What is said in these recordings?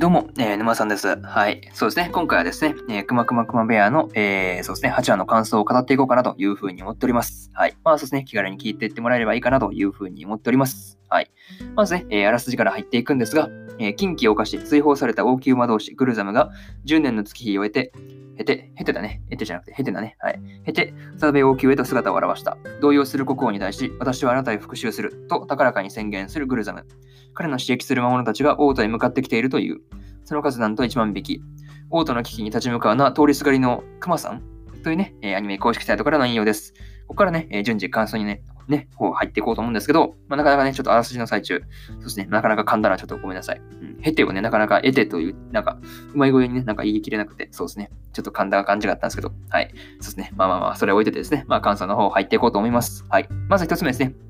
どうも、えー、沼さんです。はい。そうですね。今回はですね、えー、くまくまくまベアの、えー、そうですね、8話の感想を語っていこうかなというふうに思っております。はい。まあそうですね、気軽に聞いていってもらえればいいかなというふうに思っております。はい。まずね、えー、あらすじから入っていくんですが、えー、近畿を犯し追放された王宮魔導士グルザムが10年の月日を終えて、へて、へてだね。へてじゃなくて、へてだね。はい。へて、再び王宮へと姿を現した。動揺する国王に対し、私はあなたへ復讐する。と高らかに宣言するグルザム。彼の刺激する魔物たちが王都へ向かってきているという。その数なんと1万匹。王都の危機に立ち向かうのは通りすがりのクマさんというね、アニメ公式サイトからの引用です。ここからね、順次感想にね、ね、こう入っていこうと思うんですけど、まあ、なかなかね、ちょっとあらすじの最中、そうですね、なかなか噛んだらちょっとごめんなさい。うん、へてをね、なかなか得てという、なんか、うまい声にね、なんか言い切れなくて、そうですね、ちょっと噛んだ感じがあったんですけど、はい。そうですね、まあまあまあ、それを置いててですね、まあ感想の方入っていこうと思います。はい。まず一つ目ですね。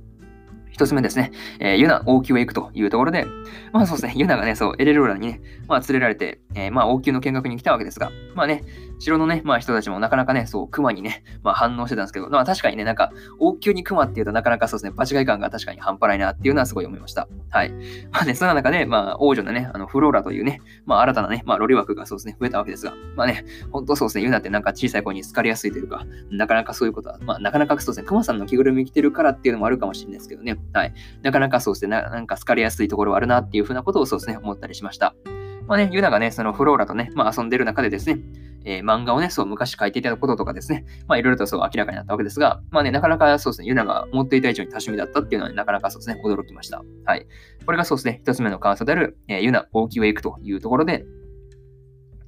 一つ目ですね、えー、ユナ王宮へ行くというところで、まあそうですね、ユナがね、そう、エレローラにね、まあ連れられて、えー、まあ王宮の見学に来たわけですが、まあね、城のね、まあ人たちもなかなかね、そう、熊にね、まあ反応してたんですけど、まあ確かにね、なんか、王宮に熊っていうとなかなかそうですね、場違い感が確かに半端ないなっていうのはすごい思いました。はい。まあね、その中で、まあ王女のね、あの、フローラというね、まあ新たなね、まあロリ枠がそうですね、増えたわけですが、まあね、本当そうですね、ユナってなんか小さい子に好かれやすいというか、なかなかそういうことは、まあなかなかそうですね、熊さんの着ぐるみ着てるからっていうのもあるかもしれないですけどね、はい。なかなかそうですね、なんか好かれやすいところはあるなっていうふうなことをそうですね、思ったりしました。まあね、ユナがね、そのフローラとね、まあ遊んでる中でですね、えー、漫画をね、そう、昔書いていたこととかですね、まあ、いろいろとそう明らかになったわけですが、まあね、なかなかそうですね、ユナが持っていた以上に多趣味だったっていうのは、ね、なかなかそうですね、驚きました。はい。これがそうですね、一つ目の感想である、えー、ユナ大きウェイクというところで、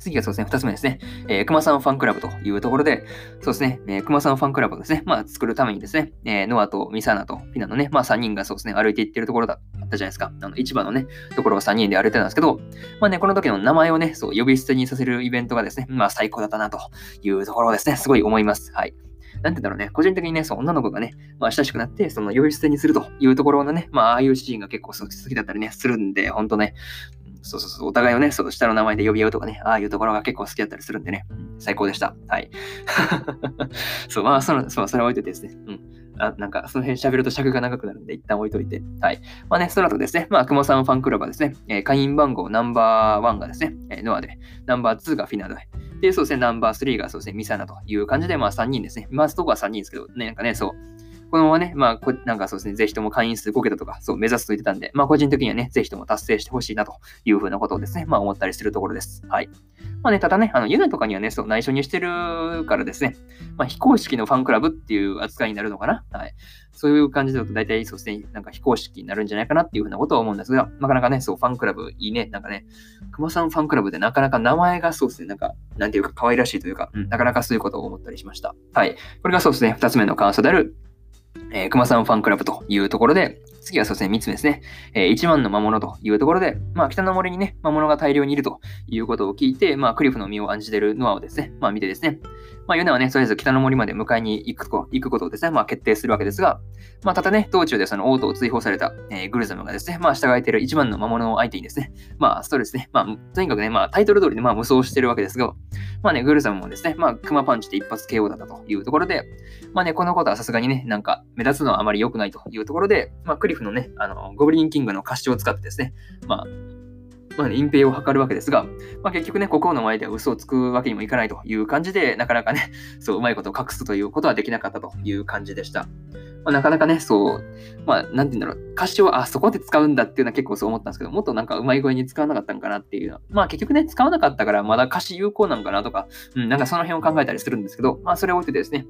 次がそうですね、二つ目ですね、えー、熊さんファンクラブというところで、そうですね、えー、熊さんファンクラブをですね、まあ、作るためにですね、えー、ノアとミサナとフィナのね、まあ、3人がそうですね、歩いていってるところだったじゃないですか。あの、市場のね、ところを3人で歩いてたんですけど、まあね、この時の名前をね、そう、呼び捨てにさせるイベントがですね、まあ、最高だったなというところですね、すごい思います。はい。なんて言うんだろうね、個人的にね、そう、女の子がね、まあ、親しくなって、その呼び捨てにするというところのね、まあ、ああいうシーンが結構好きだったりね、するんで、ほんとね、そうそうそう、お互いをね、その下の名前で呼び合うとかね、ああいうところが結構好きだったりするんでね、最高でした。はい。そう、まあ、その、そう、それは置いといてですね。うん。あなんか、その辺喋ると尺が長くなるんで、一旦置いといて。はい。まあね、その後ですね、まあ、熊さんファンクラブはですね、えー、会員番号ナンバーワンがですね、えー、ノアで、ナンバー2がフィナドで、で、そうですね、ナンバー3がそうですね、ミサナという感じで、まあ3人ですね。まずとこは3人ですけど、ね、なんかね、そう、このままね、まあこ、なんかそうですね、ぜひとも会員数5桁とか、そう、目指すと言ってたんで、まあ、個人的にはね、ぜひとも達成してほしいなというふうなことをですね、まあ、思ったりするところです。はい。まあね、ただね、あの、ユナとかにはね、そう、内緒にしてるからですね、まあ、非公式のファンクラブっていう扱いになるのかな。はい。そういう感じだと大体そうですね、なんか非公式になるんじゃないかなっていうふうなことは思うんですが、なかなかね、そう、ファンクラブいいね。なんかね、熊さんファンクラブでなかなか名前がそうですね、なんか、なんていうか可愛らしいというか、うん、なかなかそういうことを思ったりしました。はい。これがそうですね、二つ目の感想である、えー、熊さんファンクラブというところで、次はそうですね、3つ目ですね。えー、1万の魔物というところで、まあ、北の森にね、魔物が大量にいるということを聞いて、まあ、クリフの身を案じているノアをですね、まあ、見てですね、まあ、ユナはね、とりあえず北の森まで迎えに行く行くことをですね、まあ、決定するわけですが、まあ、ただね、道中でその王都を追放された、えー、グルザムがですね、まあ、従えている1万の魔物を相手にですね、まあ、そうですね、まあ、とにかくね、まあ、タイトル通りで、まあ、無双してるわけですが、まあね、グルザムもですね、まあ、クマパンチで一発 KO だったというところで、まあね、このことはさすがにね、なんか、目立つのはあまり良くないというところで、まあ、クリフのね、あの、ゴブリンキングの歌詞を使ってですね、まあ、まあ、隠蔽を図るわけですが、まあ、結局ね、国王の前では嘘をつくわけにもいかないという感じで、なかなかね、そう、うまいことを隠すということはできなかったという感じでした。まあ、なかなかね、そう、まあ、なんて言うんだろう、歌詞を、あ、そこで使うんだっていうのは結構そう思ったんですけど、もっとなんかうまい声に使わなかったんかなっていうのは、まあ結局ね、使わなかったからまだ歌詞有効なのかなとか、うん、なんかその辺を考えたりするんですけど、まあそれを置いてですね、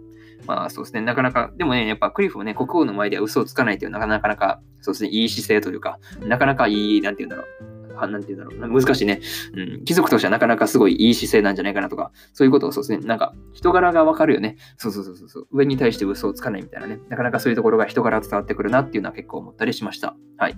まあそうですね、なかなか、でもね、やっぱクリフもね、国王の前では嘘をつかないというのは、なかなか、そうですね、いい姿勢というか、なかなかいい、なんて言うんだろう、なんて言うんだろう。難しいね。うん。貴族としてはなかなかすごいいい姿勢なんじゃないかなとか、そういうことをそうですね。なんか、人柄がわかるよね。そうそうそうそう。上に対して嘘をつかないみたいなね。なかなかそういうところが人柄伝わってくるなっていうのは結構思ったりしました。はい。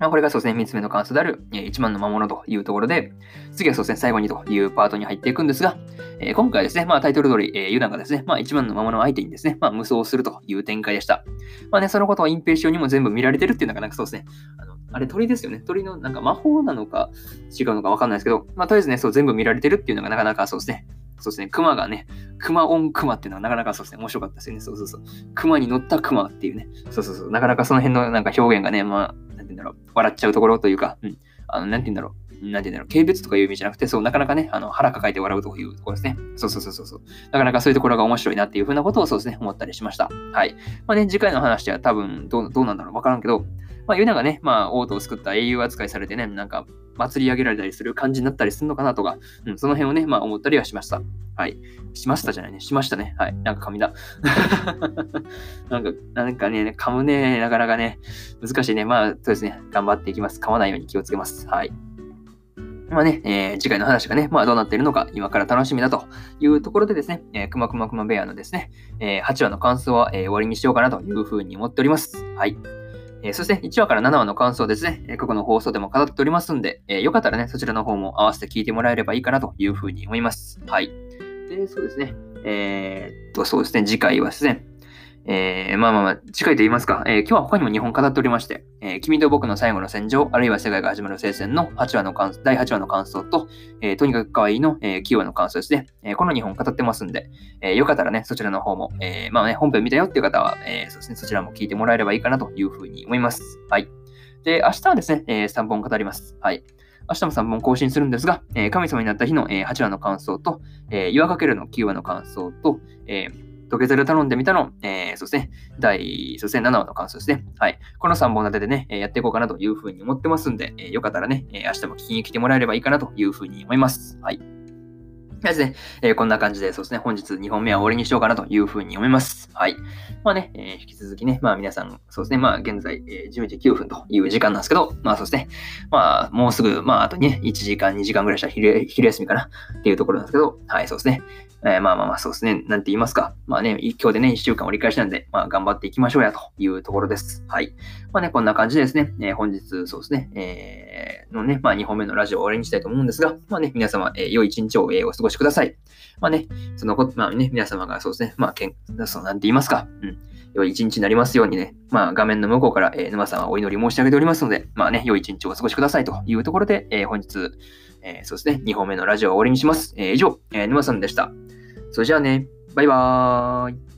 これがそうですね、3つ目の関数である1万の魔物というところで、次はそうですね、最後にというパートに入っていくんですが、えー、今回ですね、まあタイトル通り、えー、ユダンがですね、まあ1万の魔物相手にですね、まあ無双するという展開でした。まあね、そのことを隠蔽しようにも全部見られてるっていうのがなんかそうですね、あのあれ鳥ですよね。鳥のなんか魔法なのか違うのかわかんないですけど、まあとりあえずね、そう全部見られてるっていうのがなかなかそうですね、そうですね、熊がね、熊オン熊っていうのはなかなかそうですね、面白かったですよね。そうそうそう。熊に乗った熊っていうね、そうそうそう、なかなかその辺のなんか表現がね、まあ、言うんだろう、笑っちゃうところというか、うん、あの、なんて言うんだろう、なんていうんだろう、軽蔑とかいう意味じゃなくて、そう、なかなかね、あの、腹抱えて笑うというところですね。そうそうそうそう。なかなかそういうところが面白いなっていうふうなことをそうですね、思ったりしました。はい。まあね、次回の話では多分どう、どうなんだろう、わからんけど、まあ、ユナがね、まあ、王都を救った英雄扱いされてね、なんか、祭り上げられたりする感じになったりするのかなとか、うん、その辺をね、まあ、思ったりはしました。はい。しましたじゃないね。しましたね。はい。なんか噛みだ。なんか、なんかね、噛むね、なかなかね、難しいね。まあ、そうですね。頑張っていきます。噛まないように気をつけます。はい。まあね、えー、次回の話がね、まあどうなっているのか、今から楽しみだというところでですね、えー、くまくまくまベアのですね、えー、8話の感想は、えー、終わりにしようかなというふうに思っております。はい。えー、そして1話から7話の感想ですね、過去の放送でも語っておりますんで、えー、よかったらね、そちらの方も合わせて聞いてもらえればいいかなというふうに思います。はい。で、そうですね。えー、っと、そうですね、次回はですね、えー、まあまあまあ、次回と言いますか、えー、今日は他にも2本語っておりまして、えー、君と僕の最後の戦場、あるいは世界が始まる聖戦の8話の感第8話の感想と、えー、とにかく可愛いの、えー、9話の感想ですね。えー、この2本語ってますんで、えー、よかったらね、そちらの方も、えー、まあね、本編見たよっていう方は、えー、そうですね、そちらも聞いてもらえればいいかなというふうに思います。はい。で、明日はですね、えー、3本語ります。はい。明日も3本更新するんですが、えー、神様になった日の、えー、8話の感想と、えー、岩かけるの9話の感想と、えー、土下座で頼んでみたの、えー、そうですね、第、そうですね、7話の感想ですね。はい。この3本立てでね、やっていこうかなというふうに思ってますんで、えー、よかったらね、明日も聞きに来てもらえればいいかなというふうに思います。はい。ですね、えー、こんな感じで、そうですね、本日2本目は終わりにしようかなというふうに思います。はい。まあね、えー、引き続きね、まあ皆さん、そうですね、まあ現在、えー、10時9分という時間なんですけど、まあそうですね、まあもうすぐ、まああとね、1時間、2時間ぐらいしたら昼昼休みかなっていうところなんですけど、はい、そうですね。えー、まあまあまあ、そうですね。なんて言いますか。まあね、今日でね、1週間折り返しなんで、まあ頑張っていきましょうやというところです。はい。まあね、こんな感じでですね、えー、本日、そうですね、えー、のね、まあ2本目のラジオを終わりにしたいと思うんですが、まあね、皆様、えー、良い一日を、えー、お過ごしください。まあね、そのこと、まあね、皆様がそうですね、まあ、けん、そう、なんて言いますか。うん。良い一日になりますようにね、まあ画面の向こうから、えー、沼さんはお祈り申し上げておりますので、まあね、良い一日をお過ごしくださいというところで、えー、本日、えー、そうですね、2本目のラジオを終わりにします。え、以上、えー、沼さんでした。それじゃあね、バイバーイ。